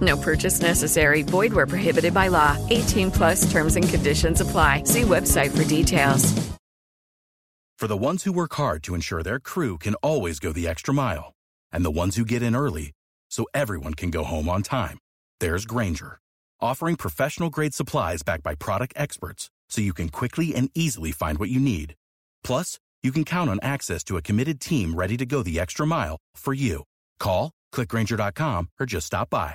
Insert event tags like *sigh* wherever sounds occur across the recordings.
No purchase necessary. Void where prohibited by law. 18 plus terms and conditions apply. See website for details. For the ones who work hard to ensure their crew can always go the extra mile, and the ones who get in early so everyone can go home on time, there's Grainger, offering professional grade supplies backed by product experts so you can quickly and easily find what you need. Plus, you can count on access to a committed team ready to go the extra mile for you. Call, clickgrainger.com, or just stop by.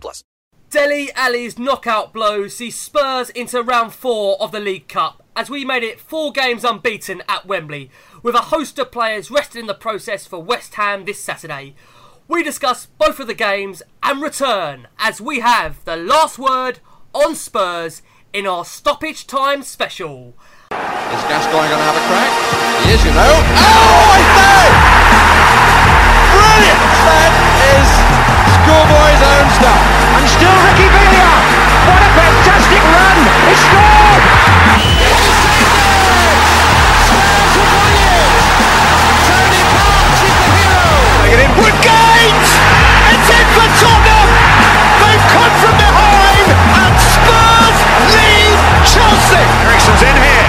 plus. Dele Alli's knockout blow sees Spurs into round four of the League Cup as we made it four games unbeaten at Wembley, with a host of players rested in the process for West Ham this Saturday. We discuss both of the games and return as we have the last word on Spurs in our stoppage time special. Is Gascoigne going to have a crack? He is, you know. Oh, I say! Brilliant! That is schoolboy's own stuff. And still Ricky Villa. What a fantastic run! He scored! Woodgate! It's in for! They've come from behind and Spurs lead Chelsea! Eriksen's in here.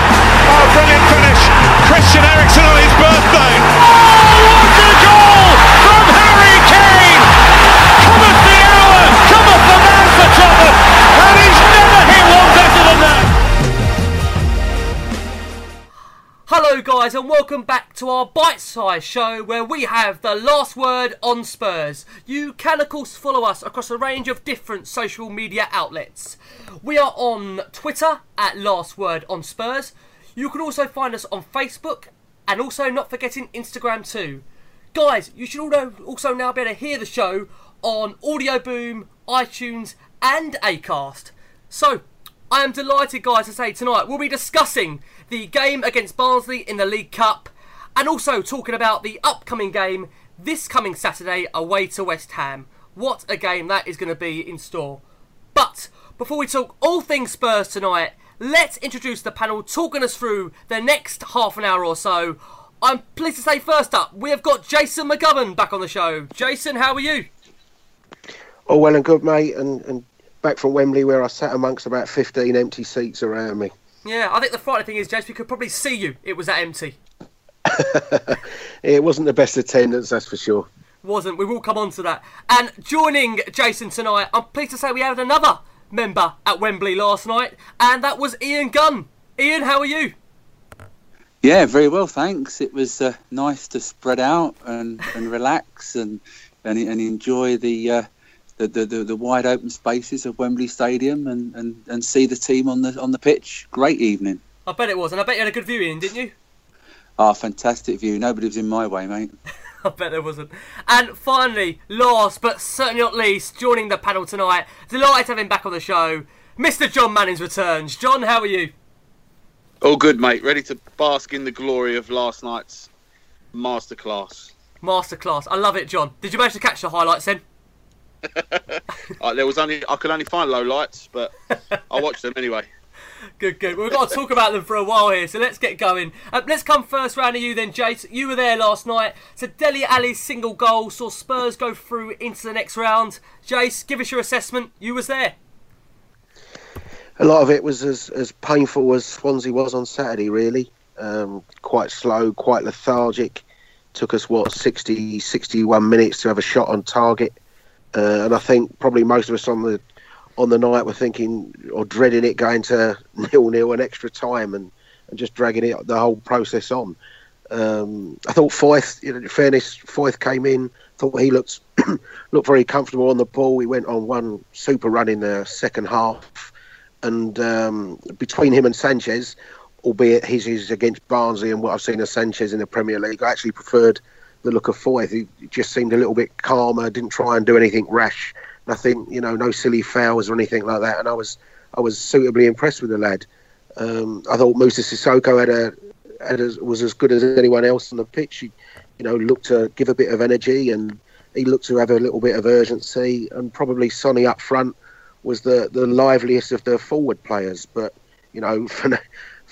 Oh, brilliant finish. Christian Eriksen on his birthday. Hello, guys, and welcome back to our bite sized show where we have the last word on Spurs. You can, of course, follow us across a range of different social media outlets. We are on Twitter at Last Word on Spurs. You can also find us on Facebook and also not forgetting Instagram too. Guys, you should al- also now be able to hear the show on Audio Boom, iTunes, and Acast. So, I am delighted, guys, to say tonight we'll be discussing the game against Barnsley in the League Cup and also talking about the upcoming game this coming Saturday away to West Ham. What a game that is going to be in store. But before we talk all things Spurs tonight, let's introduce the panel talking us through the next half an hour or so. I'm pleased to say, first up, we have got Jason McGovern back on the show. Jason, how are you? Oh, well and good, mate, and, and back from Wembley where I sat amongst about 15 empty seats around me. Yeah, I think the frightening thing is, Jason, we could probably see you. It was that empty. *laughs* It wasn't the best attendance, that's for sure. Wasn't. We will come on to that. And joining Jason tonight, I'm pleased to say we had another member at Wembley last night, and that was Ian Gunn. Ian, how are you? Yeah, very well, thanks. It was uh, nice to spread out and, and relax and and, and enjoy the, uh, the, the, the the wide open spaces of Wembley Stadium and, and, and see the team on the on the pitch. Great evening. I bet it was, and I bet you had a good view, Ian, didn't you? Ah, fantastic view. Nobody was in my way, mate. *laughs* I bet there wasn't. And finally, last but certainly not least, joining the panel tonight, delighted to have him back on the show, Mr. Jon Mannings returns. Jon, how are you? All good, mate. Ready to bask in the glory of last night's masterclass. Masterclass. I love it, Jon. Did you manage to catch the highlights then? *laughs* Uh, there was only I could only find low lights, but I watched them anyway. *laughs* Good, good. We've got to talk about them for a while here, so let's get going. Uh, let's come first round to you then, Jace. You were there last night. So Dele Alli's single goal saw Spurs go through into the next round. Jace, give us your assessment. You was there. A lot of it was as, as painful as Swansea was on Saturday, really. Um, quite slow, quite lethargic. Took us, what, 60, 61 minutes to have a shot on target. Uh, and I think probably most of us on the on the night were thinking or dreading it going to *laughs* nil nil and extra time and, and just dragging it the whole process on. Um, I thought Foyth, you know, fairness, Foyth came in, thought he looked *clears throat* looked very comfortable on the ball. He went on one super run in the second half, and um, between him and Sanchez, albeit his is against Barnsley and what I've seen of Sanchez in the Premier League, I actually preferred the look of Foyth. He just seemed a little bit calmer, didn't try and do anything rash, nothing, you know, no silly fouls or anything like that. And I was I was suitably impressed with the lad. Um, I thought Moussa Sissoko had a, had a, was as good as anyone else on the pitch. He, you know, looked to give a bit of energy and he looked to have a little bit of urgency. And probably Sonny up front was the, the liveliest of the forward players. But, you know, *laughs*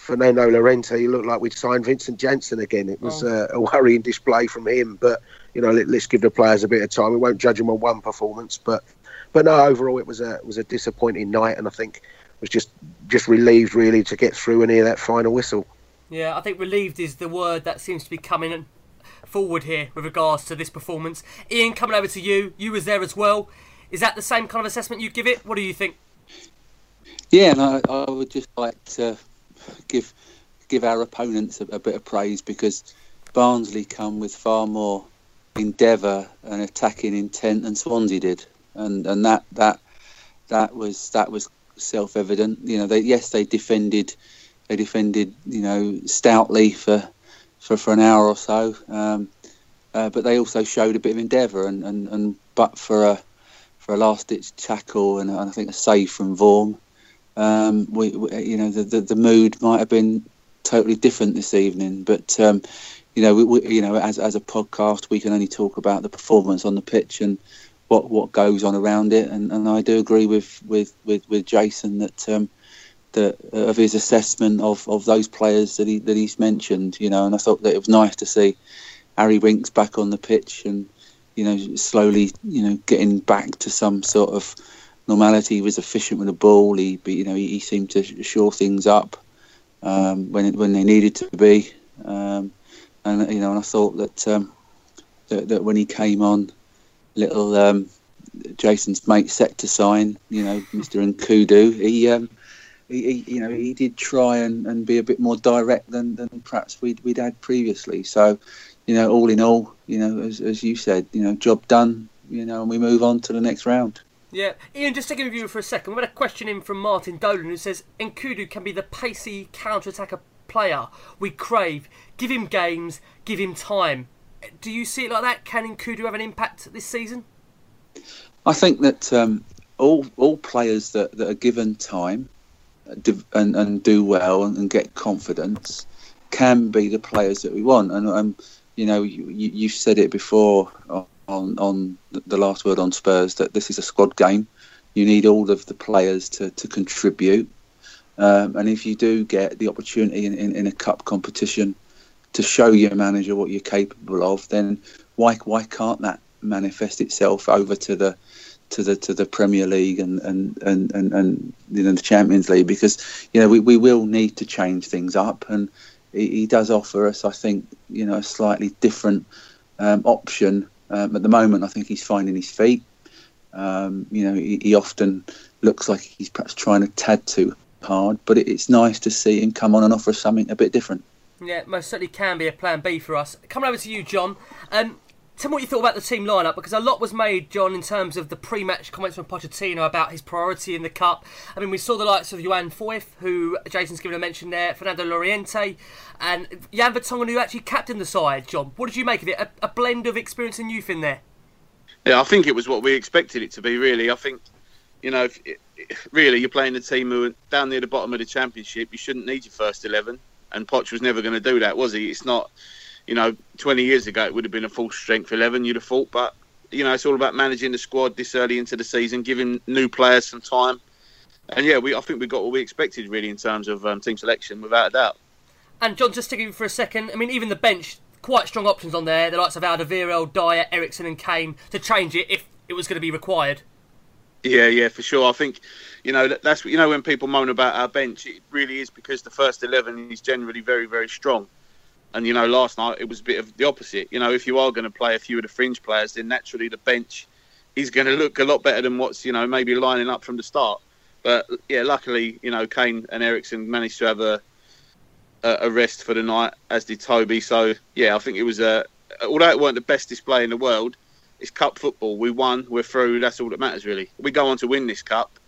Fernando Llorente, he looked like we'd signed Vincent Janssen again. It was oh. uh, a worrying display from him. But, you know, let, us give the players a bit of time. We won't judge them on one performance. But, but no, overall, it was a, it was a disappointing night. And I think was just just relieved really to get through and hear that final whistle. Yeah, I think relieved is the word that seems to be coming forward here with regards to this performance. Ian, coming over to you, you was there as well. Is that the same kind of assessment you give it? What do you think? Yeah, and I, I would just like to give give our opponents a, a bit of praise because Barnsley come with far more endeavour and attacking intent than Swansea did, and and that that that was that was self evident. You know, they yes they defended they defended you know stoutly for for, for an hour or so, um, uh, but they also showed a bit of endeavour and, and, and but for a for a last ditch tackle and, I think a save from Vorm, um, we, we, you know the, the, the mood might have been totally different this evening, but. Um, you know, we, we, you know, as as a podcast, we can only talk about the performance on the pitch and what what goes on around it. And, and I do agree with with, with, with Jason that um, that uh, of his assessment of, of those players that he that he's mentioned. You know, and I thought that it was nice to see Harry Winks back on the pitch and you know slowly you know getting back to some sort of normality. He was efficient with the ball. He you know he, he seemed to shore things up um, when when they needed to be. Um, and you know, and I thought that, um, that that when he came on little um, Jason's mate set to sign, you know, Mr. Nkoudou, he, um, he, he, you know, he did try and, and be a bit more direct than, than perhaps we'd, we'd had previously. So, you know, all in all, you know, as, as you said, you know, job done, you know, and we move on to the next round. Yeah, Ian, just sticking with you for a second, we had a question in from Martin Dolan who says Nkoudou can be the pacey counter-attacker player we crave. Give him games, give him time do you see it like that? Can Nkoudou have an impact this season? I think that um, all all players that, that are given time uh, and, and do well and, get confidence can be the players that we want. And um, you know, you, you said it before on on the last word on Spurs that this is a squad game. You need all of the players to to contribute. Um, and if you do get the opportunity in, in, in a cup competition to show your manager what you're capable of, then why why can't that manifest itself over to the to the to the Premier League and and and and, and you know the Champions League? Because you know we, we will need to change things up, and he, he does offer us, I think, you know, a slightly different um, option. Um, at the moment, I think he's finding his feet. Um, you know, he, he, often looks like he's perhaps trying to tad too hard, but it, it's nice to see him come on and offer something a bit different. Yeah, most certainly can be a plan B for us. Coming over to you, Jon. Um, tell me what you thought about the team lineup because a lot was made, Jon, in terms of the pre-match comments from Pochettino about his priority in the cup. I mean, we saw the likes of Juan Foyth, who Jason's given a mention there, Fernando Llorente, and Jan Vertonghen, who actually captained the side. Jon, what did you make of it? A, a blend of experience and youth in there. Yeah, I think it was what we expected it to be. Really, I think you know, really, you're playing a team who are down near the bottom of the championship. You shouldn't need your first eleven and Poch was never going to do that, was he? It's not, you know, 20 years ago it would have been a full strength 11, you'd have thought, but, you know, it's all about managing the squad this early into the season, giving new players some time. And yeah, we I think we got what we expected really in terms of um, team selection, without a doubt. And Jon, just sticking for a second, I mean, even the bench, quite strong options on there. The likes of Alderweireld, Dier, Eriksen, and Kane to change it if it was going to be required. Yeah, yeah, for sure. I think, you know, that's you know when people moan about our bench, it really is because the first eleven is generally very, very strong. And you know, last night it was a bit of the opposite. You know, if you are going to play a few of the fringe players, then naturally the bench is going to look a lot better than what's you know maybe lining up from the start. But yeah, luckily you know Kane and Eriksen managed to have a a, a rest for the night, as did Toby. So yeah, I think it was a although it weren't the best display in the world, it's cup football. We won, we're through. That's all that matters really. We go on to win this cup.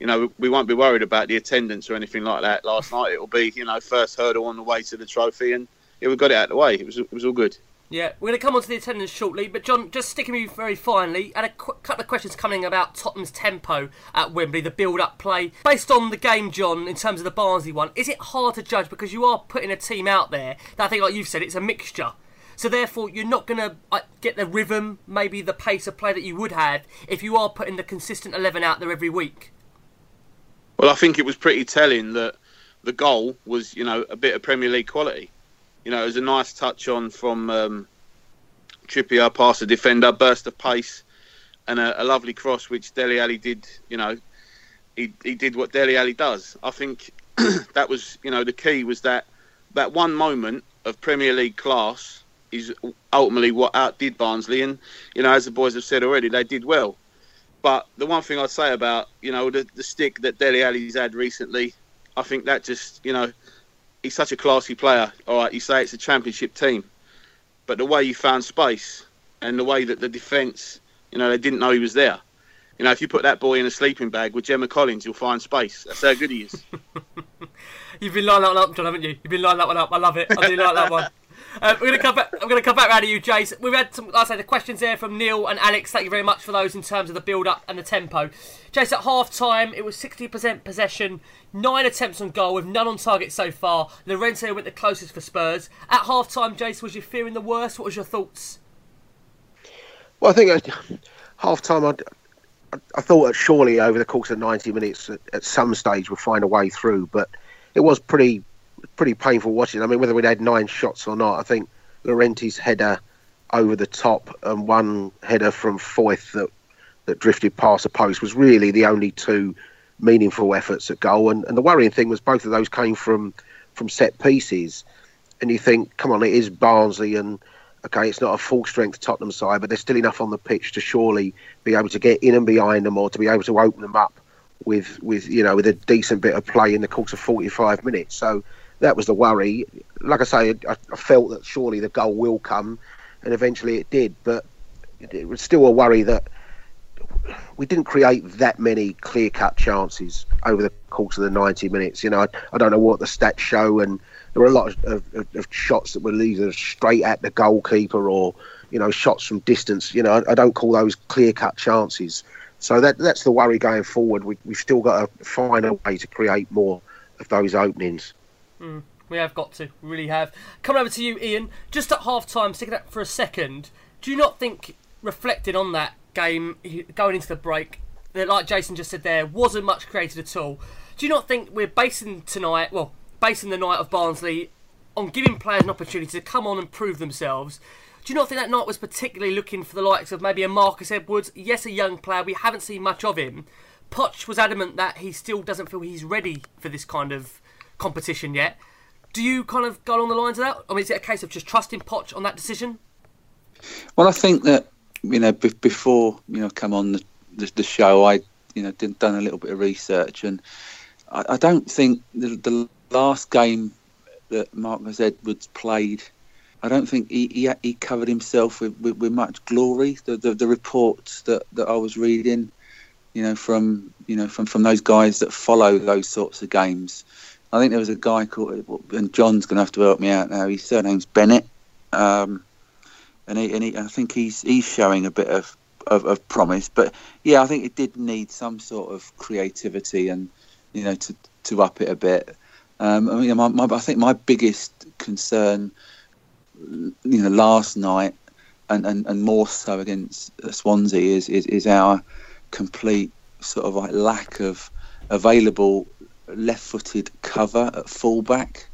You know, we won't be worried about the attendance or anything like that. Last *laughs* night, it'll be you know first hurdle on the way to the trophy, and yeah, we got it out of the way. It was it was all good. Yeah, we're going to come on to the attendance shortly, but Jon, just sticking with you very finally, and a qu- couple of questions coming about Tottenham's tempo at Wembley, the build-up play. Based on the game, Jon, in terms of the Barnsley one, is it hard to judge because you are putting a team out there that I think, like you've said, it's a mixture. So therefore, you're not going to uh, get the rhythm, maybe the pace of play that you would have if you are putting the consistent 11 out there every week. Well, I think it was pretty telling that the goal was, you know, a bit of Premier League quality. You know, it was a nice touch on from um, Trippier past the defender, burst of pace, and a, a lovely cross which Dele Alli did. You know, he he did what Dele Alli does. I think *clears throat* that was, you know, the key was that that one moment of Premier League class is ultimately what outdid Barnsley, and you know, as the boys have said already, they did well. But the one thing I'd say about you know the, the stick that Dele Alli's had recently, I think that just you know he's such a classy player. All right, you say it's a championship team, but the way he found space and the way that the defence, you know, they didn't know he was there. You know, if you put that boy in a sleeping bag with Gemma Collins, you'll find space. That's how good he is. *laughs* You've been lining that one up, Jon, haven't you? You've been lining that one up. I love it. I do like that one. *laughs* Uh, we're to come back. I'm to come back around to you, Jace. We've had some, like I say, the questions there from Neil and Alex. Thank you very much for those in terms of the build-up and the tempo. Jace, at half-time, it was 60% possession, nine attempts on goal with none on target so far. Lorenzo went the closest for Spurs. At half-time, Jace, was you fearing the worst? What was your thoughts? Well, I think at half-time, I'd, I thought that surely over the course of 90 minutes, at, at some stage, we'd find a way through. But it was pretty pretty painful watching. I mean, whether we'd had nine shots or not, I think Llorente's header over the top and one header from Foyth that that drifted past the post was really the only two meaningful efforts at goal. And, and the worrying thing was both of those came from from set pieces. And you think, come on, it is Barnsley, and okay, it's not a full strength Tottenham side, but there's still enough on the pitch to surely be able to get in and behind them or to be able to open them up with with you know with a decent bit of play in the course of 45 minutes. So that was the worry. Like I say, I, I felt that surely the goal will come, and eventually it did. But it, it was still a worry that we didn't create that many clear cut chances over the course of the 90 minutes. You know, I, I, don't know what the stats show, and there were a lot of, of, of, shots that were either straight at the goalkeeper or, you know, shots from distance. You know, I, I don't call those clear cut chances. So that that's the worry going forward. We, we've still got to find a way to create more of those openings. Mm, we have got to, we really have. Coming over to you, Ian. Just at half time, sticking that for a second, do you not think, reflecting on that game, going into the break, that, like Jason just said there, wasn't much created at all? Do you not think we're basing tonight, well, basing the night of Barnsley on giving players an opportunity to come on and prove themselves? Do you not think that night was particularly looking for the likes of maybe a Marcus Edwards? Yes, a young player, we haven't seen much of him. Poch was adamant that he still doesn't feel he's ready for this kind of competition yet. Do you kind of go along the lines of that? I mean, is it a case of just trusting Poch on that decision? Well, I think that you know b- before you know come on the, the, the, show, I you know did, done a little bit of research, and I, I don't think the, the, last game that Marcus Edwards played. I don't think he, he, he covered himself with, with, with much glory. The, the, the reports that, that I was reading, you know, from you know from, from those guys that follow those sorts of games, I think there was a guy called, and Jon's going to have to help me out now. His surname's Bennett, um, and, he, and he, I think he's he's showing a bit of, of, of promise. But yeah, I think it did need some sort of creativity and you know to to up it a bit. Um, I mean, my, my, I think my biggest concern, you know, last night and, and, and more so against Swansea is, is, is our complete sort of like lack of available left-footed cover at fullback.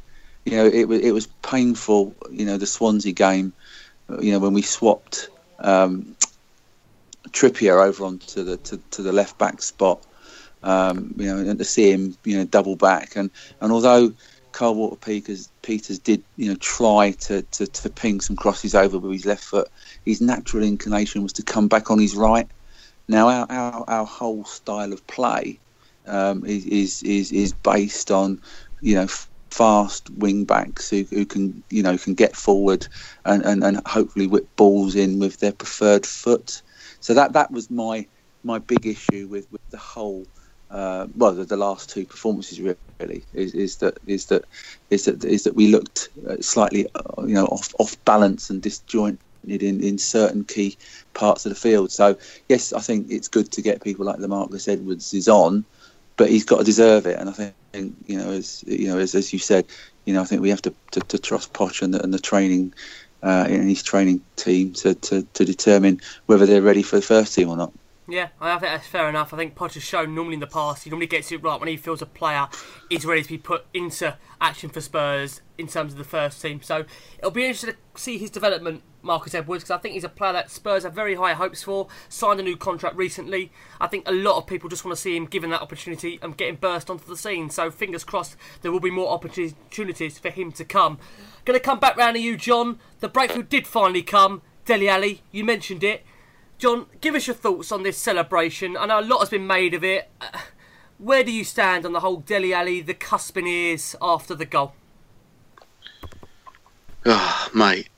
You know, it was it was painful. You know, the Swansea game. You know, when we swapped um, Trippier over onto the to, to the left back spot. Um, you know, and to see him, you know, double back, and and although Walker Peters, Peters did, you know, try to, to, to ping some crosses over with his left foot. His natural inclination was to come back on his right, Now our our, our whole style of play um, is, is is based on you know fast wing backs who, who can you know can get forward and, and, and hopefully whip balls in with their preferred foot. So that that was my my big issue with, with the whole uh, well the, the, last two performances really is, is that is that is that is that we looked uh, slightly uh, you know off off balance and disjointed in, in certain key parts of the field. So yes, I think it's good to get people like the Marcus Edwards is on, but he's got to deserve it. And I think you know as you know as, as you said, you know I think we have to, to, to trust Poch and the, and the training uh, in his training team to, to, to determine whether they're ready for the first team or not. Yeah, I think that's fair enough. I think has shown normally in the past he normally gets it right when he feels a player is ready to be put into action for Spurs in terms of the first team. So it'll be interesting to see his development, Marcus Edwards, because I think he's a player that Spurs have very high hopes for. Signed a new contract recently. I think a lot of people just want to see him given that opportunity and getting burst onto the scene. So fingers crossed there will be more opportunities for him to come. Going to come back round to you, Jon. The breakthrough did finally come. Dele Alli, you mentioned it. Jon, give us your thoughts on this celebration. I know a lot has been made of it. Uh, where do you stand on the whole Dele Alli, the Cuspineers after the goal? Oh, mate,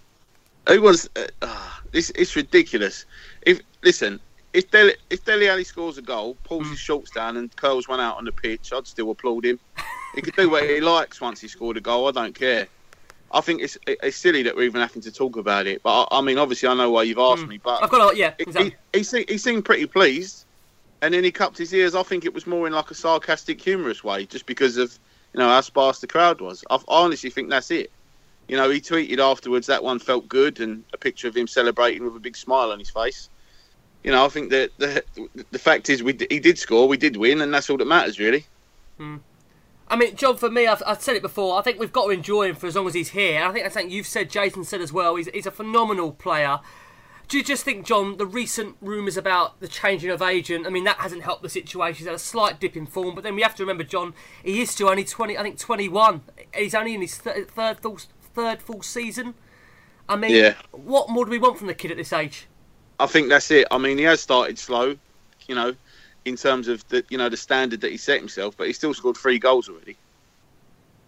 it was. Uh, uh, it's, it's ridiculous. If listen, if Dele, if Dele Alli scores a goal, pulls mm. his shorts down, and curls one out on the pitch, I'd still applaud him. he could do what he *laughs* likes once he scored a goal. I don't care. I think it's it's silly that we're even having to talk about it. But I, I mean, obviously, I know why you've asked mm. me. But I've got a, yeah, exactly. He, he, seemed, he seemed pretty pleased, and then he cupped his ears. I think it was more in like a sarcastic, humorous way, just because of you know how sparse the crowd was. I, I honestly think that's it. You know, he tweeted afterwards that one felt good, and a picture of him celebrating with a big smile on his face. You know, I think that the the fact is we he did score, we did win, and that's all that matters, really. Mm. I mean, Jon, for me, I've, I've, said it before. I think we've got to enjoy him for as long as he's here. And I think that's something you've said, Jason said as well. He's, he's a phenomenal player. Do you just think, Jon, the recent rumours about the changing of agent? I mean, that hasn't helped the situation. He's had a slight dip in form, but then we have to remember, Jon, he is still only twenty. I think twenty-one. He's only in his th- third full, third full season. I mean, yeah. what more do we want from the kid at this age? I think that's it. I mean, he has started slow. You know, in terms of the you know the standard that he set himself, but he still scored three goals already.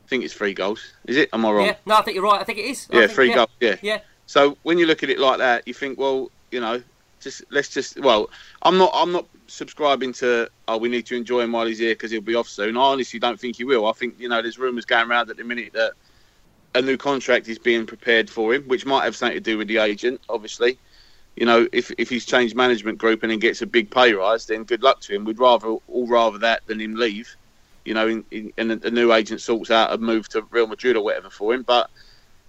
I think it's three goals. Is it? Am I wrong? Yeah, no, I think you're right. I think it is. Yeah, think, three yeah. goals. Yeah. Yeah. So when you look at it like that, you think, well, you know, just let's just. Well, I'm not. I'm not subscribing to. Oh, we need to enjoy him while he's here because he'll be off soon. I honestly don't think he will. I think you know, there's rumours going around at the minute that a new contract is being prepared for him, which might have something to do with the agent, obviously you know, if if he's changed management group and then gets a big pay rise, then good luck to him. We'd rather all rather that than him leave. You know, in, in, and a new agent sorts out a move to Real Madrid or whatever for him. But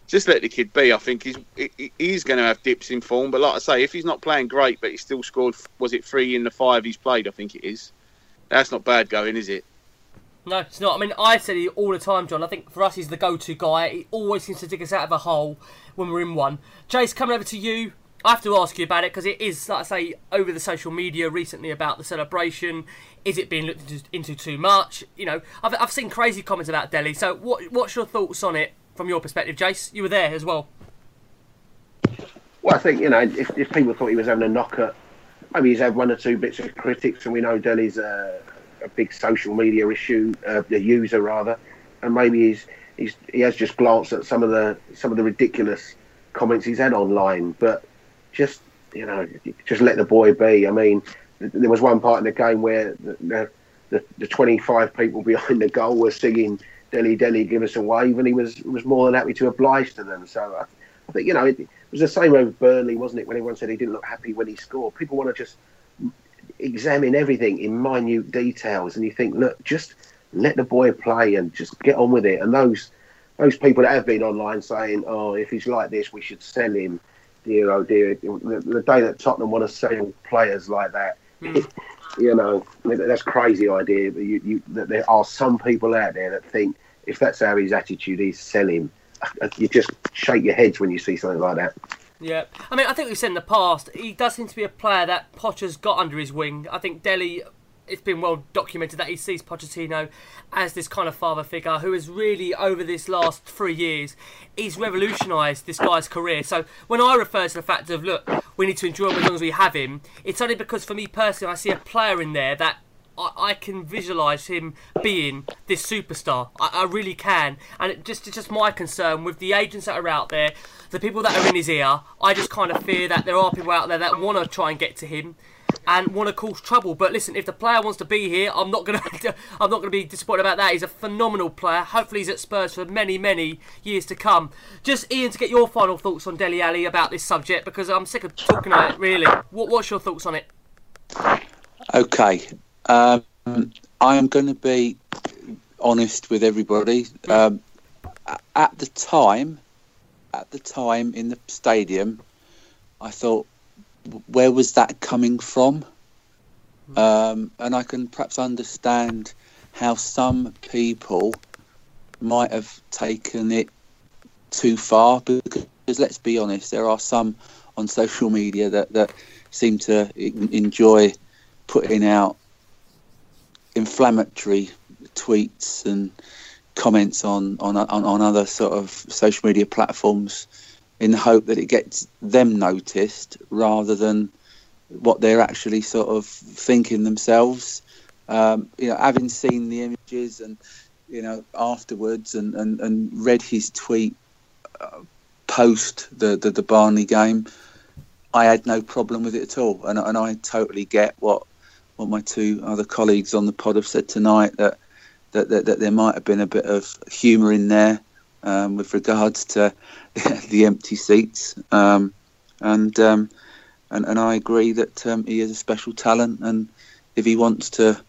just let the kid be. I think he's he's going to have dips in form. But like I say, if he's not playing great, but he still scored, was it three in the five he's played? I think it is. That's not bad going, is it? No, it's not. I mean, I said it all the time, Jon. I think for us, he's the go-to guy. He always seems to dig us out of a hole when we're in one. Jace, coming over to you. I have to ask you about it because it is, like I say, over the social media recently about the celebration. Is it being looked into too much? You know, I've, I've seen crazy comments about Dele. So, what what's your thoughts on it from your perspective, Jace? You were there as well. Well, I think you know, if, if people thought he was having a knock at, maybe he's had one or two bits of critics, and we know Dele's a, a big social media issue, uh, a user rather, and maybe he's, he's he has just glanced at some of the some of the ridiculous comments he's had online, but just you know, just let the boy be. I mean, there was one part in the game where the, the, the 25 people behind the goal were singing "Dele Dele, give us a wave," and he was was more than happy to oblige to them. So I, I think you know it, it was the same over Burnley, wasn't it? When everyone said he didn't look happy when he scored, people want to just examine everything in minute details, and you think, look, just let the boy play and just get on with it. And those those people that have been online saying, "Oh, if he's like this, we should sell him." Dear oh dear, the, the day that Tottenham want to sell players like that, mm. *laughs* you know, that's crazy idea. That, you, you, that there are some people out there that think if that's how his attitude is, sell him. You just shake your heads when you see something like that. Yeah, I mean, I think we've said in the past he does seem to be a player that Potter's got under his wing. I think Dele it's been well documented that he sees Pochettino as this kind of father figure who has really, over this last three years, he's revolutionised this guy's career. So when I refer to the fact of, look, we need to enjoy him as long as we have him, it's only because for me personally, I see a player in there that I, I can visualise him being this superstar. I, I really can. And it just, it's just my concern with the agents that are out there, the people that are in his ear. I just kind of fear that there are people out there that want to try and get to him and want to cause trouble. But listen, if the player wants to be here, I'm not gonna *laughs* I'm not gonna be disappointed about that. He's a phenomenal player. Hopefully, he's at Spurs for many many years to come. Just Ian, to get your final thoughts on Dele Alli about this subject because I'm sick of talking about it. Really, what, what's your thoughts on it? Okay, um, I'm going to be honest with everybody. Um, at the time, at the time in the stadium, I thought where was that coming from? Um, and I can perhaps understand how some people might have taken it too far because let's be honest, there are some on social media that, that seem to enjoy putting out inflammatory tweets and comments on, on, on, on other sort of social media platforms in the hope that it gets them noticed rather than what they're actually sort of thinking themselves. Um, you know, having seen the images and you know afterwards and, and, and read his tweet uh, post the, the the Barney game, I had no problem with it at all, and and I totally get what what my two other colleagues on the pod have said tonight that that, that, that there might have been a bit of humour in there um, with regards to *laughs* the empty seats. Um, and, um, and and I agree that um, he is a special talent, and if he wants to,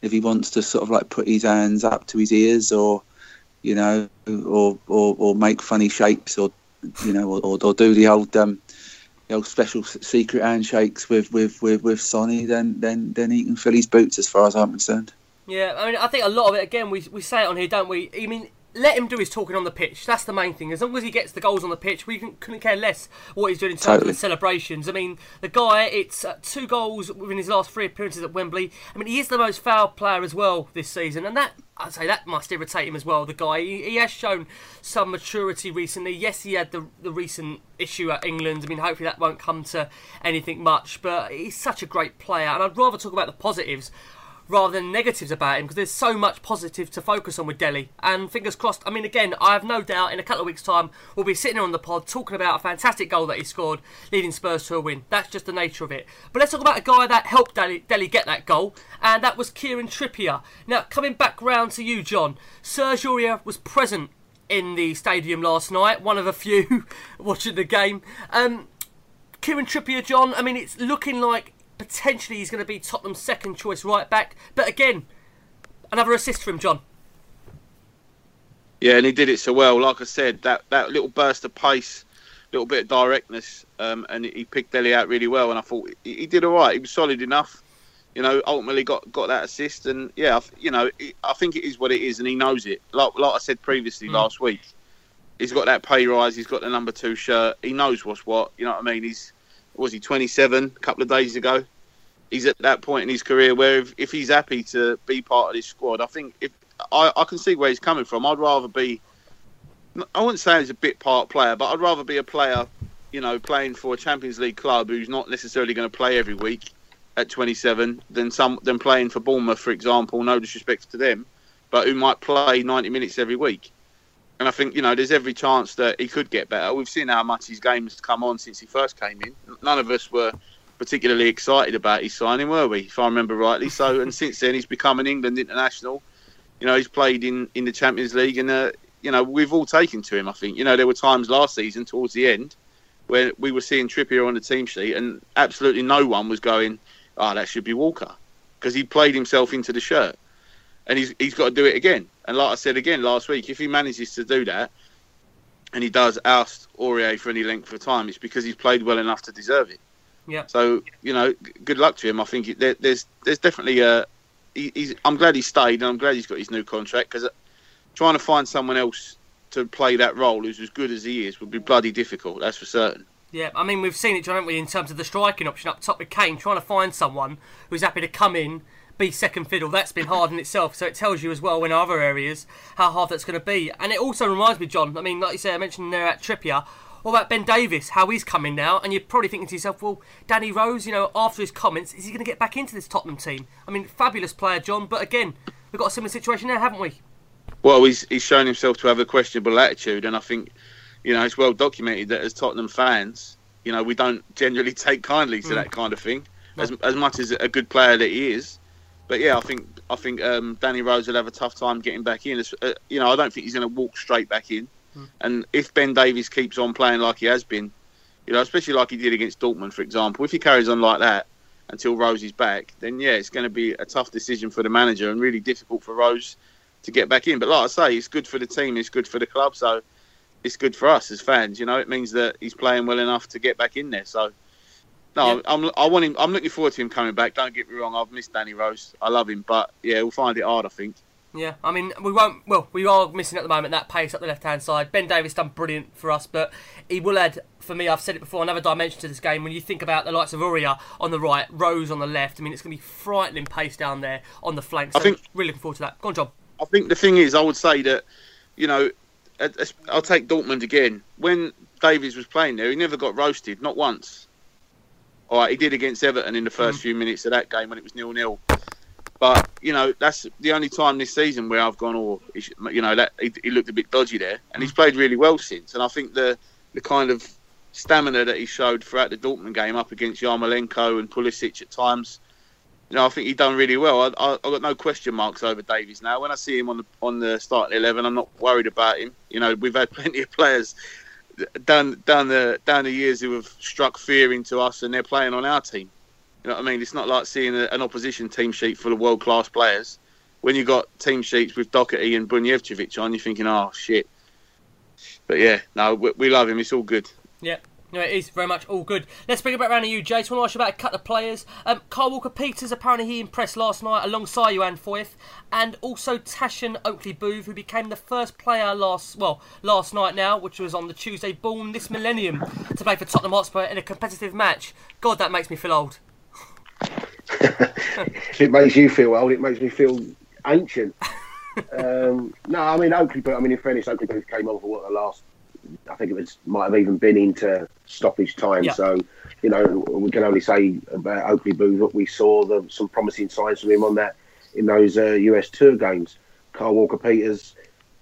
if he wants to sort of like put his hands up to his ears, or you know, or or, or make funny shapes, or you know, or, or do the old um, the old special secret handshakes with with with, with Sonny, then then then he can fill his boots as far as I'm concerned. Yeah, I mean, I think a lot of it. Again, we we say it on here, don't we? I mean, let him do his talking on the pitch. That's the main thing. As long as he gets the goals on the pitch, we can, couldn't care less what he's doing in terms Totally. of the celebrations. I mean, the guy, it's uh, two goals within his last three appearances at Wembley. I mean, he is the most foul player as well this season, and that I'd say that must irritate him as well. The guy, he, he has shown some maturity recently. Yes, he had the the recent issue at England. I mean, hopefully that won't come to anything much. But he's such a great player, and I'd rather talk about the positives rather than negatives about him because there's so much positive to focus on with Dele. And fingers crossed, I mean, again, I have no doubt in a couple of weeks' time we'll be sitting on the pod talking about a fantastic goal that he scored, leading Spurs to a win. That's just the nature of it. But let's talk about a guy that helped Dele, Dele get that goal, and that was Kieran Trippier. Now, coming back round to you, Jon, Serge Aurier was present in the stadium last night, one of a few *laughs* watching the game. Um, Kieran Trippier, Jon, I mean, it's looking like potentially he's going to be Tottenham's second choice right back. But again, another assist for him, Jon. Yeah, and he did it so well. Like I said, that, that little burst of pace, little bit of directness, um, and he picked Dele out really well. And I thought he, he did all right. He was solid enough. You know, ultimately got, got that assist, and yeah, you know, I think it is what it is, and he knows it. Like like I said previously Mm. last week, he's got that pay rise. He's got the number two shirt. He knows what's what. You know what I mean? He's was he 27 a couple of days ago? He's at that point in his career where if, if he's happy to be part of this squad, I think if I, I can see where he's coming from. I'd rather be. I wouldn't say he's a bit part player, but I'd rather be a player, you know, playing for a Champions League club who's not necessarily going to play every week at 27 than some than playing for Bournemouth, for example. No disrespect to them, but who might play 90 minutes every week. And I think you know there's every chance that he could get better. We've seen how much his game has come on since he first came in. None of us were particularly excited about his signing, were we? If I remember rightly. So and *laughs* since then he's become an England international. You know he's played in, in the Champions League, and uh, you know we've all taken to him. I think you know there were times last season towards the end where we were seeing Trippier on the team sheet, and absolutely no one was going, "Oh, that should be Walker," because he played himself into the shirt, and he's he's got to do it again. And like I said again last week, if he manages to do that, and he does oust Aurier for any length of time, it's because he's played well enough to deserve it. Yeah. So you know, g- good luck to him. I think it, there, there's there's definitely a. He, he's, I'm glad he stayed, and I'm glad he's got his new contract because uh, trying to find someone else to play that role who's as good as he is would be bloody difficult. That's for certain. Yeah, I mean, we've seen it, haven't we, in terms of the striking option up top with Kane, trying to find someone who's happy to come in, be second fiddle. That's been hard in itself. So it tells you as well in other areas how hard that's going to be. And it also reminds me, Jon. I mean, like you say, I mentioned there at Trippier. What about Ben Davies? How he's coming now? And you're probably thinking to yourself, well, Danny Rose, you know, after his comments, is he going to get back into this Tottenham team? I mean, fabulous player, Jon. But again, we've got a similar situation there, haven't we? Well, he's he's shown himself to have a questionable attitude, and I think, you know, it's well documented that as Tottenham fans, you know, we don't generally *laughs* take kindly to Mm. that kind of thing, as as much as a good player that he is. But yeah, I think I think um, Danny Rose will have a tough time getting back in. Uh, you know, I don't think he's going to walk straight back in. And if Ben Davies keeps on playing like he has been, you know, especially like he did against Dortmund, for example, if he carries on like that until Rose is back, then yeah, it's going to be a tough decision for the manager and really difficult for Rose to get back in. But like I say, it's good for the team, it's good for the club, so it's good for us as fans. You know, it means that he's playing well enough to get back in there. So. No, I'm. I want him. I'm looking forward to him coming back. Don't get me wrong. I've missed Danny Rose. I love him, but yeah, we'll find it hard. I think. Yeah, I mean, we won't. Well, we are missing at the moment that pace up the left hand side. Ben Davies done brilliant for us, but he will add, for me, I've said it before, another dimension to this game. When you think about the likes of Aurier on the right, Rose on the left, I mean, it's going to be frightening pace down there on the flanks. So I think- really looking forward to that. Go on, Jon. I think the thing is, I would say that, you know, I'll take Dortmund again. When Davies was playing there, he never got roasted, not once. All right, he did against Everton in the first mm. few minutes of that game when it was nil nil. But you know, that's the only time this season where I've gone, oh, you know, that he, he looked a bit dodgy there, and he's mm. played really well since. And I think the the kind of stamina that he showed throughout the Dortmund game up against Yarmolenko and Pulisic at times, you know, I think he done really well. I, I, I've got no question marks over Davies now. When I see him on the on the starting eleven, I'm not worried about him. You know, we've had *laughs* plenty of players down down the down the years who have struck fear into us, and they're playing on our team. You know what I mean? It's not like seeing a, an opposition team sheet full of world class players. When you got team sheets with Doherty and Bunjevcevic on, you're thinking, oh shit. But yeah, no, we, we love him. It's all good. Yeah. No, it is very much all good. Let's bring it back around to you, Jay. Just want to ask you about a couple of players. Um, Carl Walker Peters, apparently he impressed last night alongside Johan Foyth, and also Tashan Oakley Boothe, who became the first player last well last night now, which was on the Tuesday, born this millennium, to play for Tottenham Hotspur in a competitive match. God, that makes me feel old. *laughs* it makes you feel old, it makes me feel ancient. *laughs* um, no, I mean Oakley Boothe. I mean, in fairness, Oakley Boothe came on for what the last. I think it was might have even been into stoppage time. Yeah. So, you know, we can only say about Oakley Boothe that we saw the, some promising signs from him on that in those uh, US Tour games. Carl Walker Peters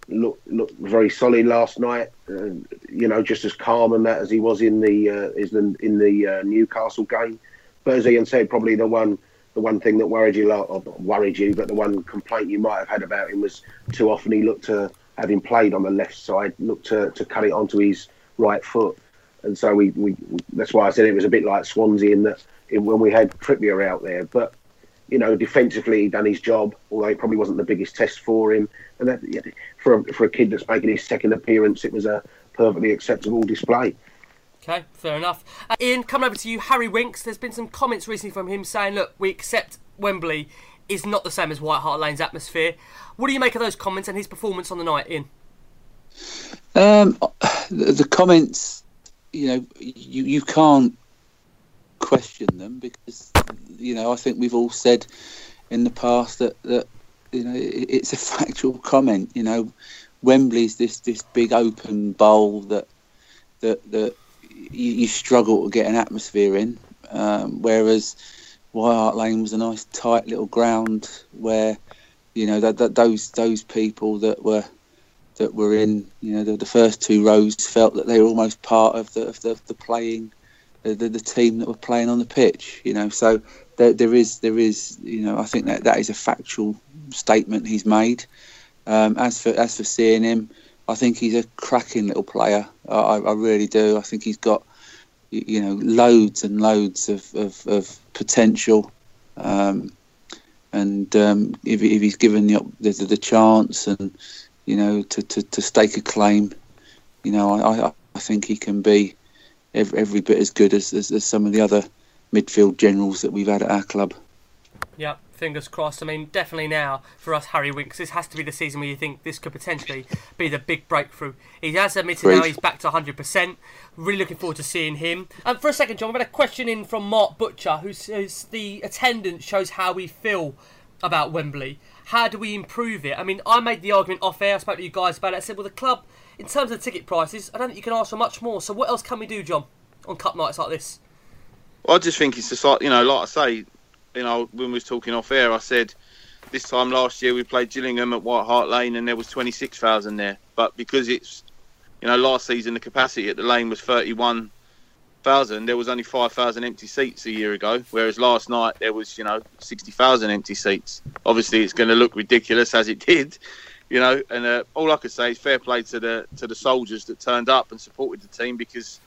looked looked very solid last night. Uh, you know, just as calm and that as he was in the uh, is in, in the uh, Newcastle game. But as Ian said, probably the one the one thing that worried you, lot- or worried you, but the one complaint you might have had about him was too often he looked to, having played on the left side, looked to, to cut it onto his right foot. And so we, we that's why I said it was a bit like Swansea in that in, when we had Trippier out there. But you know, defensively he done his job, although it probably wasn't the biggest test for him. And that, for a, for a kid that's making his second appearance, it was a perfectly acceptable display. Okay, fair enough. Uh, Ian, coming over to you, Harry Winks. There's been some comments recently from him saying, look, we accept Wembley is not the same as White Hart Lane's atmosphere. What do you make of those comments and his performance on the night, Ian? Um, the, the comments, you know, you you can't question them because you know I think we've all said in the past that that you know it, it's a *laughs* factual comment. You know, Wembley's this this big open bowl that that that you, you struggle to get an atmosphere in, um, whereas White Hart Lane was a nice tight little ground where you know that, that those those people that were that were in you know the, the first two rows felt that they were almost part of the of the, the playing the, the, the team that were playing on the pitch you know. So there, there is there is you know I think that that is a factual statement he's made. Um, as for as for seeing him I think he's a cracking little player. I, I I really do. I think he's got you know loads and loads of, of, of potential um, and um, if, if he's given the, the the chance and you know to, to, to stake a claim, you know I, I, think he can be every, every bit as good as, as, as some of the other midfield generals that we've had at our club. Yeah, fingers crossed. I mean, definitely now for us, Harry Winks, this has to be the season where you think this could potentially be the big breakthrough. He has admitted now he's back to 100%. Really looking forward to seeing him. And for a second, Jon, we've had a question in from Mark Butcher who says the attendance shows how we feel about Wembley. How do we improve it? I mean, I made the argument off air. I spoke to you guys about it. I said, well, the club, in terms of ticket prices, I don't think you can ask for much more. So what else can we do, Jon, on cup nights like this? Well, I just think it's just like you know, like I say, you know, when we was talking off air, I said this time last year we played Gillingham at White Hart Lane and there was twenty six thousand there, but because it's you know last season the capacity at the lane was thirty one thousand, there was only five thousand empty seats a year ago, whereas last night there was you know sixty thousand empty seats. Obviously, it's going to look ridiculous as it *laughs* did. You know, and uh, all I could say is fair play to the to the soldiers that turned up and supported the team because,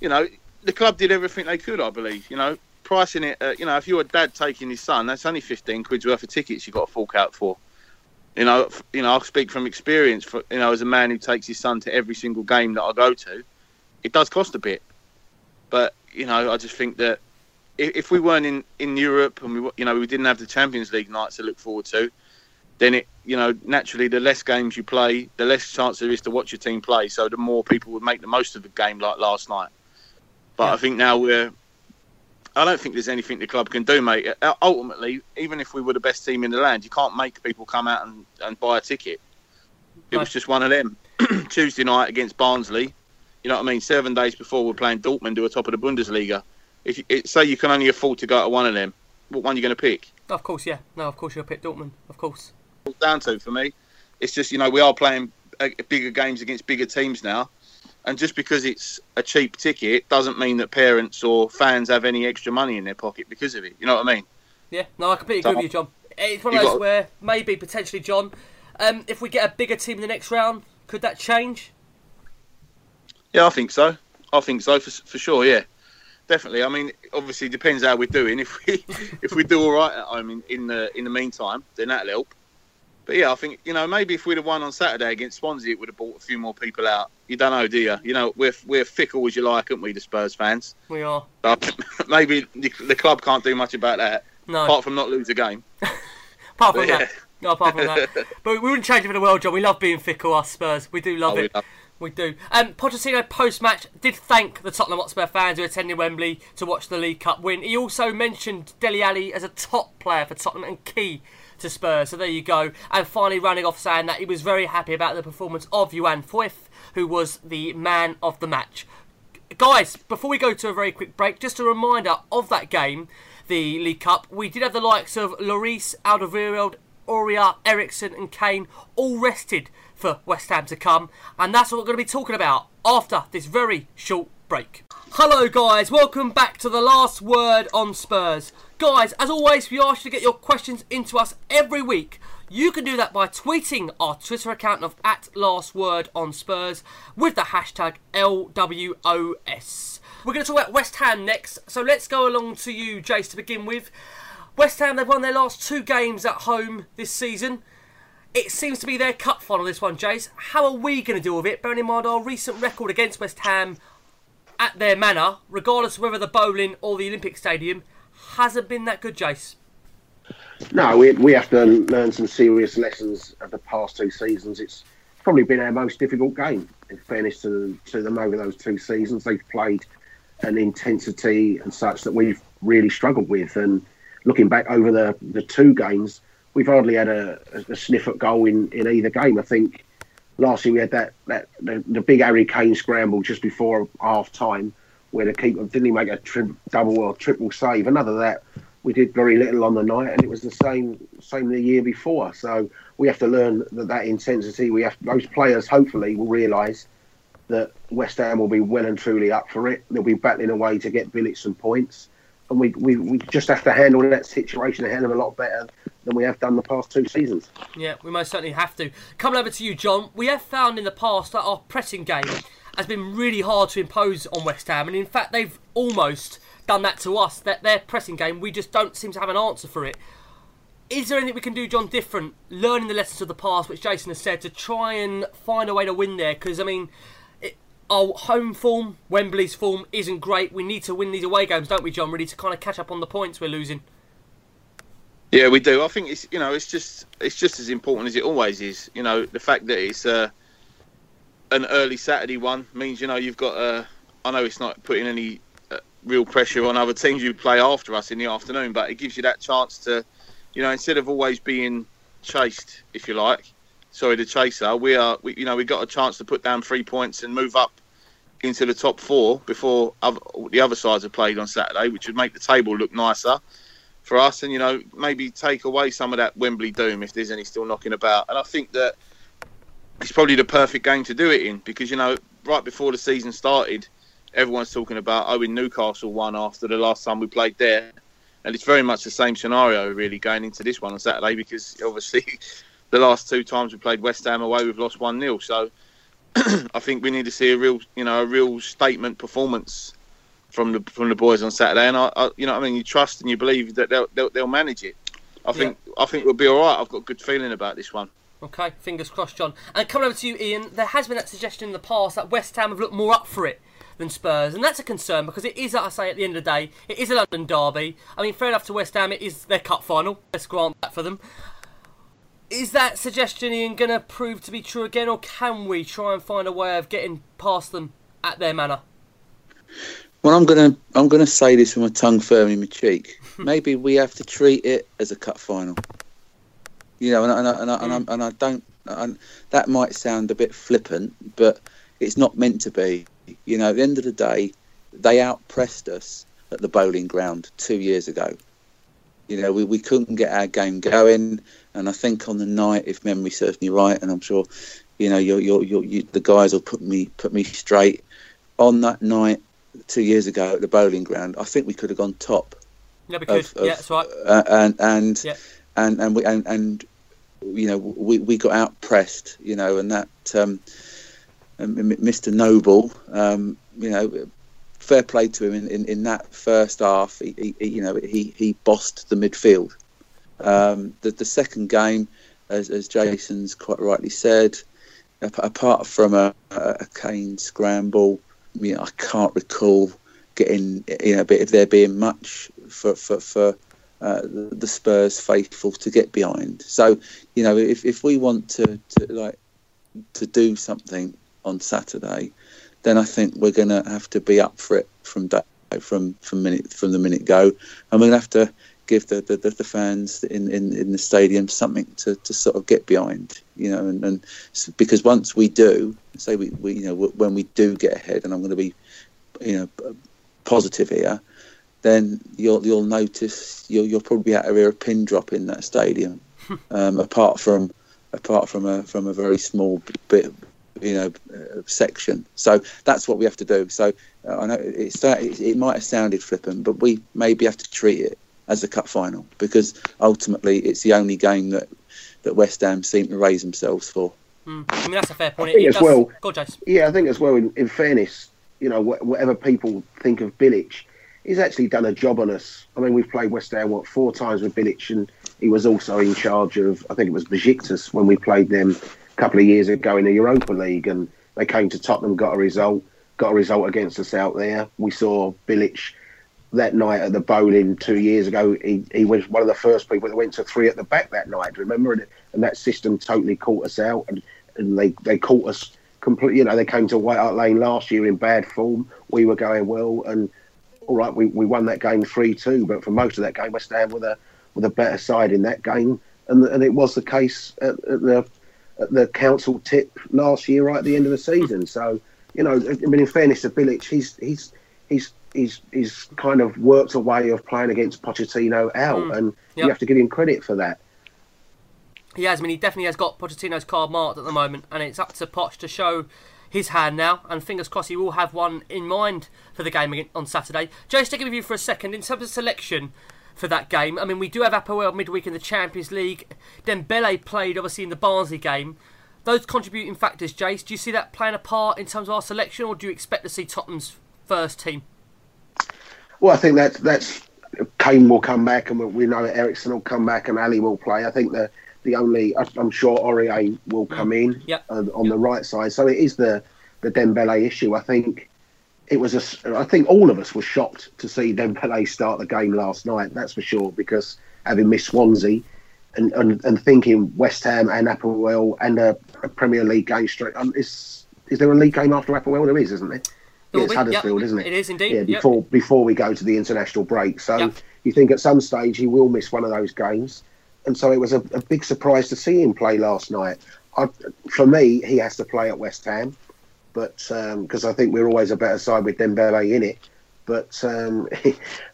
you know, the club did everything they could, I believe. You know, pricing it, uh, you know, if you're a dad taking his son, that's only 15 quid's worth of tickets you've got to fork out for. You know, f- you know, I'll speak from experience. For you know, as a man who takes his son to every single game that I go to, it does cost a bit. But you know, I just think that if, if we weren't in, in Europe and we, you know, we didn't have the Champions League nights to look forward to, then it, you know, naturally the less games you play, the less chance there is to watch your team play. So the more people would make the most of a game like last night. But I think now we're. I don't think there's anything the club can do, mate. Uh, Ultimately, even if we were the best team in the land, you can't make people come out and, and buy a ticket. It was just one of them. *clears throat* Tuesday night against Barnsley, you know what I mean? Seven days before we're playing Dortmund, who are top of the Bundesliga. If you, it, say you can only afford to go to one of them, what one are you going to pick? Of course, yeah. No, of course you'll pick Dortmund. Of course. Down to for me. It's just you know we are playing uh, bigger games against bigger teams now, and just because it's a cheap ticket doesn't mean that parents or fans have any extra money in their pocket because of it. You know what I mean? Yeah, no, I completely So- agree with you, John. It's one of those got- where maybe potentially, John, um, if we get a bigger team in the next round, could that change? Yeah, I think so. I think so for, for sure. Yeah, definitely. I mean, obviously, it depends how we're doing. If we *laughs* if we do all right at home in, in the in the meantime, then that'll help. But yeah, I think you know maybe if we'd have won on Saturday against Swansea, it would have brought a few more people out. You don't know, do you? You know, we're we're fickle as you like, aren't we, the Spurs fans? We are. But *laughs* maybe the, the club can't do much about that, No. apart from not lose a game. *laughs* Apart from But, that. No, apart from that. *laughs* But we wouldn't change it for the world, John. We love being fickle, us Spurs. We do love Oh, we it. love- We do. Um, Pochettino post match did thank the Tottenham Hotspur fans who attended Wembley to watch the League Cup win. He also mentioned Dele Alli as a top player for Tottenham and key to Spurs. So there you go. And finally, running off saying that he was very happy about the performance of Juan Foyth, who was the man of the match. Guys, before we go to a very quick break, just a reminder of that game, the League Cup. We did have the likes of Lloris, Alderweireld, Aurier, Eriksen, and Kane all rested for West Ham to come, and that's what we're going to be talking about after this very short break. Hello, guys. Welcome back to the last word on Spurs. Guys, as always, we ask you to get your questions into us every week. You can do that by tweeting our Twitter account of at last word on Spurs with the hashtag LWOS. We're going to talk about West Ham next, so let's go along to you, Jace, to begin with. West Ham, they've won their last two games at home this season. It seems to be their cup final, this one, Jace. How are we going to deal with it, bearing in mind our recent record against West Ham at their manor, regardless of whether the Boleyn or the Olympic Stadium, hasn't been that good, Jace? No, we, we have to learn some serious lessons of the past two seasons. It's probably been our most difficult game, in fairness to, to them over those two seasons. They've played an intensity and such that we've really struggled with. And looking back over the, the two games, we've hardly had a, a, sniff at goal in, in either game. I think last year we had that, that the, the big Harry Kane scramble just before half time where the keeper didn't he make a tri- double or triple save. Another that we did very little on the night, and it was the same same the year before. So we have to learn that that intensity. We have those players hopefully will realise that West Ham will be well and truly up for it. They'll be battling away to get billets and points, and we we, we just have to handle that situation a hell of a lot better than we have done the past two seasons. Yeah, we most certainly have to. Coming over to you, John, we have found in the past that our pressing game has been really hard to impose on West Ham, and in fact, they've almost done that to us. That their pressing game, we just don't seem to have an answer for it. Is there anything we can do, John, different, learning the lessons of the past, which Jason has said, to try and find a way to win there? Because, I mean, it, our home form, Wembley's form, isn't great. We need to win these away games, don't we, John, really, to kind of catch up on the points we're losing? Yeah, we do. I think it's you know it's just it's just as important as it always is. You know, the fact that it's uh, an early Saturday one means you know you've got. Uh, I know it's not putting any uh, real pressure on other teams who play after us in the afternoon, but it gives you that chance to you know, instead of always being chased, if you like, sorry, the chaser, we are, we, you know, we got a chance to put down three points and move up into the top four before other, the other sides have played on Saturday, which would make the table look nicer for us, and you know, maybe take away some of that Wembley doom if there's any still knocking about. And I think that it's probably the perfect game to do it in because you know, right before the season started, everyone's talking about oh, in Newcastle won after the last time we played there, and it's very much the same scenario really going into this one on Saturday because obviously *laughs* the last two times we played West Ham away, we've lost one 0 So *clears throat* I think we need to see a real, you know, a real statement performance from the from the boys on Saturday, and I, I you know, I mean, you trust and you believe that they'll they'll, they'll manage it. I think yeah. I think we'll be all right. I've got a good feeling about this one. Okay, fingers crossed, John. And coming over to you, Ian, there has been that suggestion in the past that West Ham have looked more up for it than Spurs, and that's a concern because it is, like I say, at the end of the day, it is a London derby. I mean, fair enough to West Ham, it is their cup final. Let's grant that for them. Is that suggestion, Ian, going to prove to be true again, or can we try and find a way of getting past them at their manor? Well, I'm gonna I'm gonna say this with my tongue firm in my cheek. *laughs* Maybe we have to treat it as a cup final. You know, and and and, and, and, and I don't. And that might sound a bit flippant, but it's not meant to be. You know, at the end of the day, they outpressed us at the Boleyn Ground two years ago. You know, we, we couldn't get our game going, and I think on the night, if memory serves me right, and I'm sure, you know, you're, you're, you're, you, the guys will put me put me straight. On that night, two years ago at the Boleyn Ground, I think we could have gone top. Yeah, we could. Of, of, yeah, that's right. Uh, and and, yeah. and and we and, and you know we, we got out pressed, you know, and that um, Mr. Noble, um, you know, fair play to him in, in, in that first half. He, he, you know he he bossed the midfield. Um, the the second game, as, as Jason's quite rightly said, apart from a, a Kane scramble, you know, I can't recall getting you know a bit of there being much for for, for uh, the Spurs faithful to get behind. So you know if, if we want to, to like to do something on Saturday, then I think we're going to have to be up for it from day, from from minute from the minute go, and we're going to have to give the, the, the, fans in, in, in the stadium something to, to sort of get behind, you know, and, and because once we do, say we, we you know when we do get ahead, and I'm going to be you know positive here, then you'll you'll notice you'll you'll probably be able to hear a pin drop in that stadium, um, apart from apart from a from a very small bit you know uh, section. So that's what we have to do. So uh, I know it's, it, it might have sounded flippant, but we maybe have to treat it as a cup final because ultimately it's the only game that that West Ham seem to raise themselves for. Mm. I mean that's a fair point. I think as does... well. Go yeah, I think as well. In, in fairness, you know, whatever people think of Bilic, he's actually done a job on us. I mean, we've played West Ham what four times with Bilic, and he was also in charge of I think it was Besiktas when we played them a couple of years ago in the Europa League, and they came to Tottenham, got a result, got a result against us out there. We saw Bilic that night at the Boleyn two years ago. He, he was one of the first people that went to three at the back that night. Remember, and, and that system totally caught us out, and, and they they caught us completely. You know, they came to White Hart Lane last year in bad form. We were going well, and all right, we, we won that game three two. But for most of that game, West Ham with a with a better side in that game, and and it was the case at, at the at the council tip last year, right at the end of the season. So you know, I mean, in fairness to Bilic, he's he's he's he's he's kind of worked a way of playing against Pochettino out, mm. and yep. you have to give him credit for that. He has. I mean, he definitely has got Pochettino's card marked at the moment, and it's up to Poch to show his hand now. And fingers crossed, he will have one in mind for the game on Saturday. Joe, sticking with you for a second in terms of selection for that game. I mean, we do have APOEL midweek in the Champions League. Dembele played obviously in the Barnsley game. Those contributing factors, Jace, do you see that playing a part in terms of our selection, or do you expect to see Tottenham's first team? Well, I think that's that's Kane will come back, and we know that Eriksen will come back, and Alli will play. I think the the only I'm sure Aurier will come in yep. on, on yep. the right side. So it is the the Dembele issue. I think it was a. I think all of us were shocked to see Dembele start the game last night. That's for sure because having missed Swansea. And, and, and thinking West Ham and APOEL and a, a Premier League game straight. Um, is is there a league game after APOEL? There is, isn't there? it's Huddersfield, yep. isn't it? It is indeed. Yeah, before before we go to the international break. So you think at some stage he will miss one of those games. And so it was a, a big surprise to see him play last night. I, for me, he has to play at West Ham, but because I think we're always a better side with Dembele in it. But um,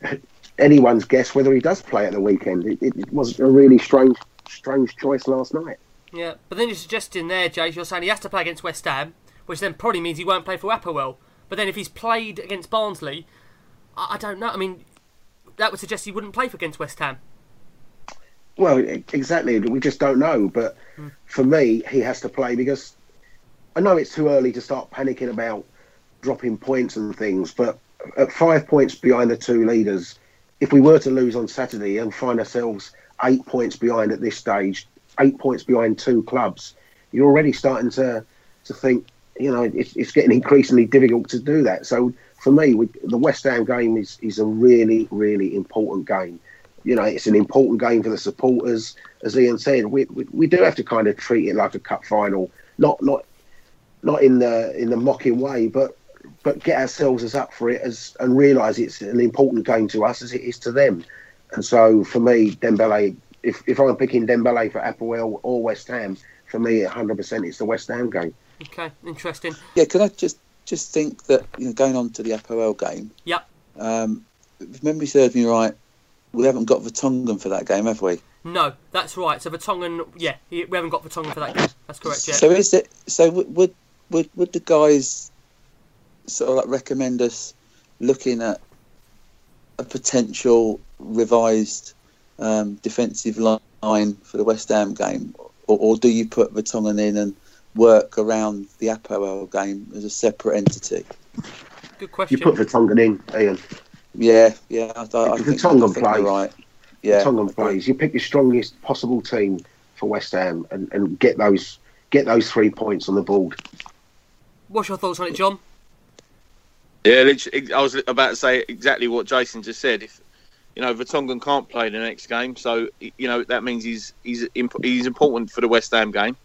*laughs* anyone's guess whether he does play at the weekend. It, it, it was a really strange, strange choice last night. Yeah, but then you're suggesting there, Jay, you're saying he has to play against West Ham, which then probably means he won't play for APOEL. But then if he's played against Barnsley, I, I don't know. I mean, that would suggest he wouldn't play for against West Ham. Well, exactly. We just don't know. But hmm. for me, he has to play because I know it's too early to start panicking about dropping points and things. But at five points behind the two leaders, if we were to lose on Saturday and find ourselves eight points behind at this stage, eight points behind two clubs, you're already starting to to think, you know, it's, it's getting increasingly difficult to do that. So for me, we, the West Ham game is, is a really, really important game. You know, it's an important game for the supporters. As Ian said, we, we, we do have to kind of treat it like a cup final, not not not in the in the mocking way, but but get ourselves as up for it as and realise it's an important game to us as it is to them. And so for me, Dembele, if if I'm picking Dembele for APOEL or West Ham, for me, 100% it's the West Ham game. Okay, interesting. Yeah, can I just just think that you know, going on to the APOEL game, Yep. um, if memory serves me right, we haven't got Vertonghen for that game, have we? No, that's right. So Vertonghen, yeah, we haven't got Vertonghen for that game. That's correct. Yeah. So is it? So would would would the guys sort of like recommend us looking at a potential revised um, defensive line for the West Ham game, or, or do you put Vertonghen in and work around the APOEL game as a separate entity? Good question. You put Vertonghen in, Ian. Yeah, yeah. I, I, I If think, Vertonghen I think plays, right. Yeah, Vertonghen plays. You pick your strongest possible team for West Ham and, and get those get those three points on the board. What's your thoughts on it, John? Yeah, I was about to say exactly what Jason just said. If you know Vertonghen can't play the next game, so you know that means he's he's imp- he's important for the West Ham game,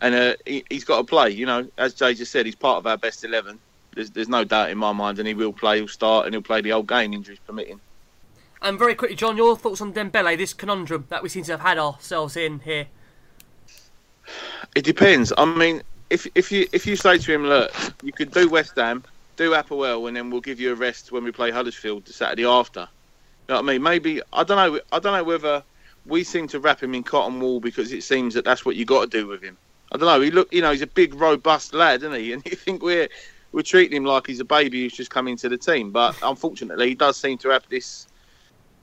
and uh, he, he's got to play. You know, as Jay just said, he's part of our best eleven. There's there's no doubt in my mind, and he will play. He'll start, and he'll play the whole game, injuries permitting. And very quickly, John, your thoughts on Dembele, this conundrum that we seem to have had ourselves in here. It depends. I mean, if if you if you say to him, look, you could do West Ham, do APOEL, and then we'll give you a rest when we play Huddersfield the Saturday after. You know what I mean? Maybe I don't know. I don't know whether we seem to wrap him in cotton wool because it seems that that's what you got to do with him. I don't know. He look, you know, he's a big, robust lad, isn't he? *laughs* And you think we're we're treating him like he's a baby who's just come into the team. But *laughs* unfortunately, he does seem to have this.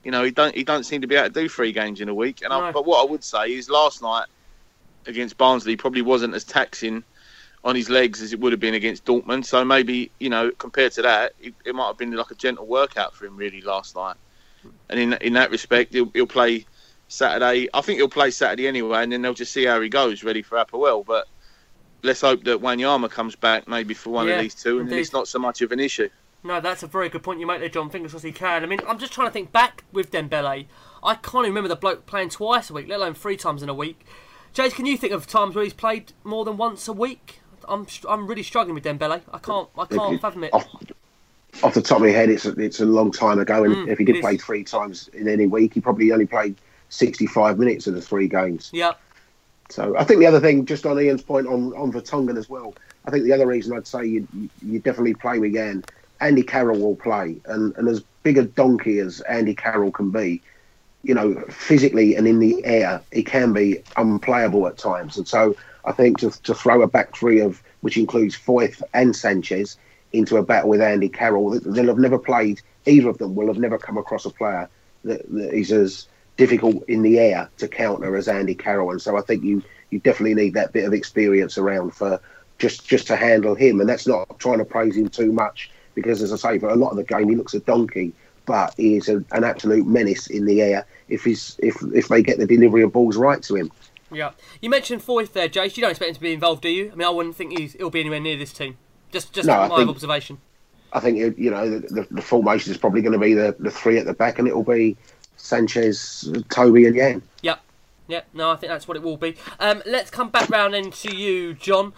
You know, he don't he don't seem to be able to do three games in a week. And I, but what I would say is last night against Barnsley probably wasn't as taxing on his legs as it would have been against Dortmund. So maybe you know, compared to that, it, it might have been like a gentle workout for him really last night. And in in that respect, he'll, he'll play Saturday. I think he'll play Saturday anyway, and then they'll just see how he goes, ready for APOEL. But let's hope that Wanyama comes back maybe for one Yeah, of these two, and then indeed. it's not so much of an issue. No, that's a very good point you make there, John. Fingers crossed he can. I mean, I'm just trying to think back with Dembele. I can't even remember the bloke playing twice a week, let alone three times in a week. Jace, can you think of times where he's played more than once a week? I'm I'm really struggling with Dembele. I can't I can't fathom it. Off, off the top of my head, it's a, it's a long time ago, and Mm, if he did play three times in any week, he probably only played 65 minutes of the three games. Yeah, So I think the other thing, just on Ian's point on on Vertonghen as well, I think the other reason I'd say you you, definitely play Wigan. Andy Carroll will play, and and as big a donkey as Andy Carroll can be, you know, physically and in the air, he can be unplayable at times. And so I think to to throw a back three of which includes Foyth and Sanchez into a battle with Andy Carroll, they'll have never played. Either of them will have never come across a player that, that is as difficult in the air to counter as Andy Carroll. And so I think you you definitely need that bit of experience around for just just to handle him. And that's not trying to praise him too much because, as I say, for a lot of the game he looks a donkey, but he is a, an absolute menace in the air if he's if if they get the delivery of balls right to him. yeah. You mentioned Foyth there, Jace. You don't expect him to be involved, do you? I mean, I wouldn't think he's, he'll be anywhere near this team. Just just No, my think- observation. I think you know the, the, the formation is probably going to be the, the three at the back, and it will be Sanchez, Toby, and Jan. Yep. Yep. No, I think that's what it will be. Um, let's come back round then to you, John.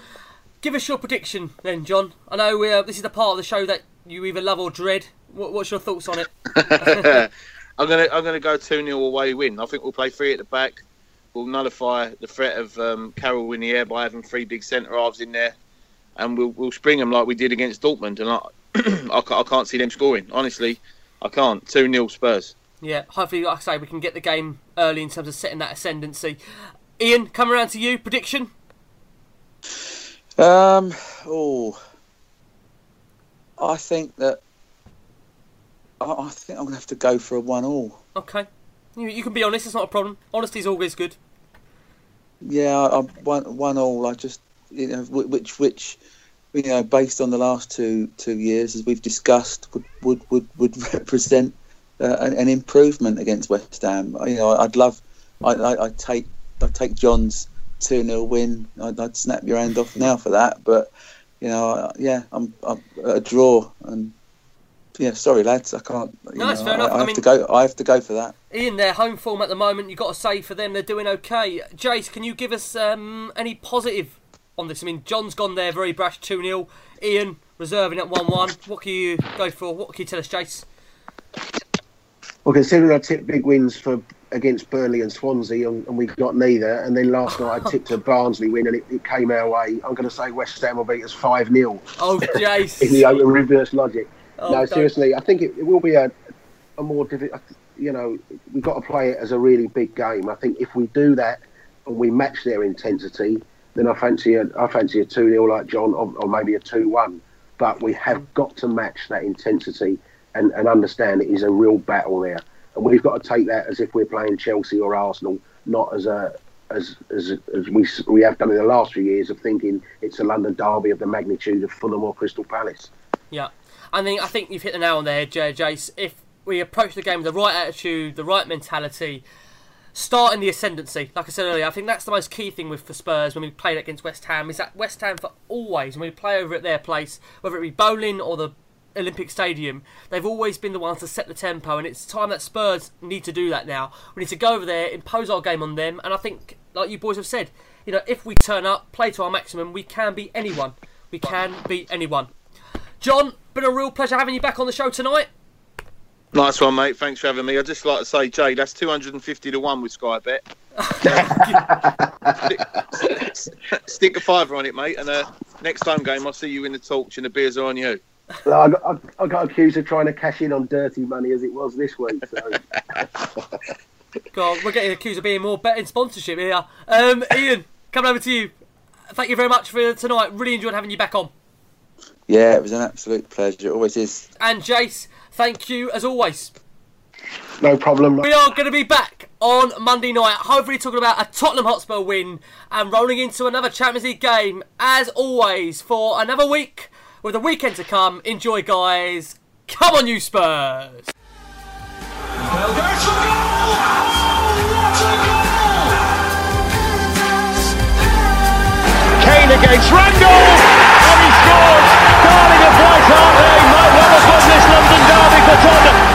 Give us your prediction then, John. I know uh, this is the part of the show that you either love or dread. What, what's your thoughts on it? *laughs* *laughs* I'm gonna I'm gonna go two 0 away win. I think we'll play three at the back. we'll nullify the threat of um, Carroll in the air by having three big centre halves in there, and we'll we'll spring them like we did against Dortmund. And I, *clears throat* I, ca- I can't see them scoring. Honestly, I can't. Two 0 Spurs. Yeah, hopefully, like I say, we can get the game early in terms of setting that ascendancy. Ian, come around to you, prediction? Um, oh, I think that I, think I'm gonna have to go for a one-all. Okay. You, you can be honest, it's not a problem. Honesty is always good. Yeah, I, I one one all. I just you know which which you know based on the last two two years as we've discussed would would would, would *laughs* represent uh, an, an improvement against West Ham. You know, I'd love. I I I'd take I take John's two 0 win. I'd, I'd snap your hand off now for that. But you know, yeah, I'm, I'm a draw and. Yeah, sorry lads, I can't. You No, it's know, fair enough. I, I I have mean- to go. I have to go for that. Ian, their home form at the moment, you've got to say for them they're doing okay. Jace, can you give us um, any positive on this? I mean, John's gone there very brash 2 0. Ian reserving at 1 1. What can you go for? What can you tell us, Jace? Well, considering I tipped big wins for against Burnley and Swansea, and, and we got neither, and then last night I *laughs* tipped a Barnsley win, and it, it came our way. I'm going to say West Ham will beat us five 0 Oh, *laughs* Jace. in the open reverse logic. Oh, no, don't- seriously, I think it, it will be a, a more difficult. You know, we've got to play it as a really big game. I think if we do that and we match their intensity, then I fancy a, I fancy a two 0 like John, or, or maybe a two one. But we have got to match that intensity and, and understand it is a real battle there, and we've got to take that as if we're playing Chelsea or Arsenal, not as a as, as, as we we have done in the last few years of thinking it's a London derby of the magnitude of Fulham or Crystal Palace. Yeah. I think, I think you've hit the nail on the head, Jace. If we approach the game with the right attitude, the right mentality, starting the ascendancy, like I said earlier, I think that's the most key thing with for Spurs when we played against West Ham is that West Ham for always, when we play over at their place, whether it be Boleyn or the Olympic Stadium, they've always been the ones to set the tempo, and it's time that Spurs need to do that now. We need to go over there, impose our game on them, and I think, like you boys have said, you know, if we turn up, play to our maximum, we can beat anyone. We can beat anyone. John, been a real pleasure having you back on the show tonight. Nice one, mate. Thanks for having me. I'd just like to say, Jay, that's 250 to 1 with Sky Bet. *laughs* stick, stick a fiver on it, mate. And uh, next home game, I'll see you in the torch and the beers are on you. Well, I, got, I, I got accused of trying to cash in on dirty money as it was this week. So. God, we're getting accused of being more betting sponsorship here. Um, Ian, coming over to you. Thank you very much for tonight. Really enjoyed having you back on. Yeah, it was an absolute pleasure. It always is. And Jace, thank you as always. No problem. We are going to be back on Monday night, hopefully talking about a Tottenham Hotspur win and rolling into another Champions League game, as always, for another week with a weekend to come. Enjoy, guys. Come on, you Spurs. Kane against Randall, and he scores. Darling of White Hart Lane might well have won this London derby for Tottenham.